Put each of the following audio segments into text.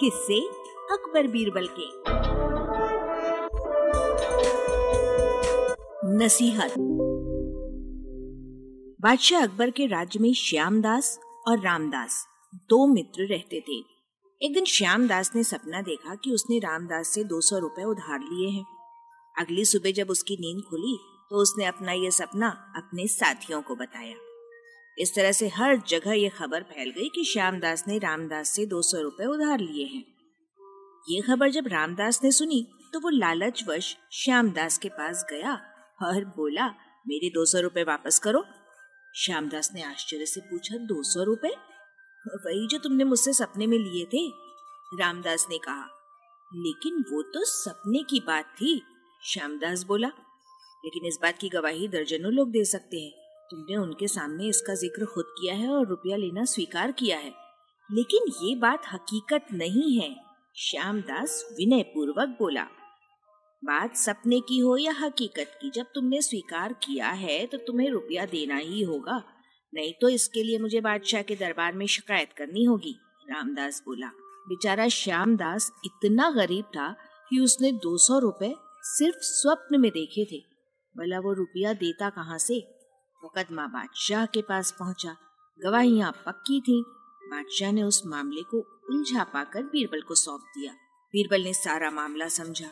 किससे अकबर बीरबल के। नसीहत। बादशाह अकबर के राज्य में श्यामदास और रामदास दो मित्र रहते थे। एक दिन श्यामदास ने सपना देखा कि उसने रामदास से दो सौ रुपए उधार लिए हैं। अगली सुबह जब उसकी नींद खुली तो उसने अपना यह सपना अपने साथियों को बताया। इस तरह से हर जगह ये खबर फैल गई कि श्यामदास ने रामदास से दो सौ रुपए उधार लिए हैं। ये खबर जब रामदास ने सुनी तो वो लालचवश श्यामदास के पास गया और बोला, मेरे दो सौ रुपए वापस करो। श्यामदास ने आश्चर्य से पूछा, दो सौ रुपए? वही जो तुमने मुझसे सपने में लिए थे? रामदास ने कहा, लेकिन वो तो सपने की बात थी। श्यामदास बोला, लेकिन इस बात की गवाही दर्जनों लोग दे सकते हैं। तुमने उनके सामने इसका ज़िक्र खुद किया है और रुपया लेना स्वीकार किया है। लेकिन ये बात हकीकत नहीं है, श्यामदास विनय पूर्वक बोला। बात सपने की हो या हकीकत की, जब तुमने स्वीकार किया है तो तुम्हें रुपया देना ही होगा। नहीं तो इसके लिए मुझे बादशाह के दरबार में शिकायत करनी होगी, रामदास बोला। बेचारा श्यामदास इतना गरीब था कि उसने दो सौ रुपए सिर्फ़ स्वप्न में देखे थे। भला वो रुपया देता कहाँ से? मुकदमा बादशाह के पास पहुँचा। गवाहियाँ पक्की थी। बादशाह ने उस मामले को उलझा पाकर बीरबल को सौंप दिया। बीरबल ने सारा मामला समझा।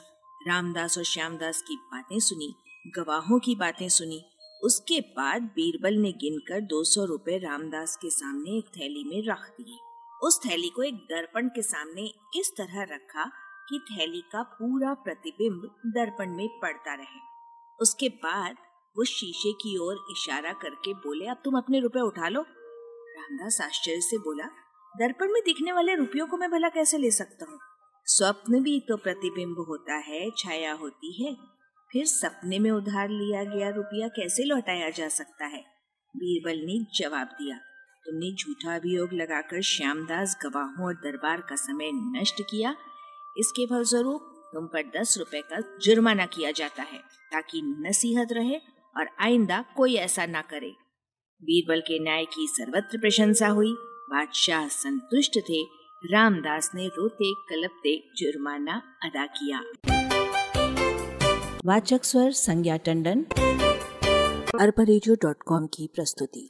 रामदास और श्यामदास की बातें सुनी, गवाहों की बातें सुनी। उसके बाद बीरबल ने गिनकर दो सौ रूपए रामदास के सामने एक थैली में रख दिए। उस थैली को एक दर्पण के सामने इस तरह रखा कि थैली का पूरा प्रतिबिंब दर्पण में पड़ता रहे। उसके बाद वो शीशे की ओर इशारा करके बोले, अब तुम अपने रुपए उठा लो। रामदास आश्चर्य से बोला, दर्पण में दिखने वाले रुपयों को मैं भला कैसे ले सकता हूँ? स्वप्न भी तो प्रतिबिंब होता है, छाया होती है। फिर सपने में उधार लिया गया रुपया कैसे लौटाया जा सकता है? बीरबल ने जवाब दिया, तुमने झूठा अभियोग लगाकर श्यामदास, गवाहों और दरबार का समय नष्ट किया। इसके फलस्वरूप तुम पर दस रुपए का जुर्माना किया जाता है, ताकि नसीहत रहे और आइंदा कोई ऐसा ना करे। बीरबल के न्याय की सर्वत्र प्रशंसा हुई। बादशाह संतुष्ट थे। रामदास ने रोते, कलपते जुर्माना अदा किया। वाचक स्वर संज्ञा टंडन। अरबा की प्रस्तुति।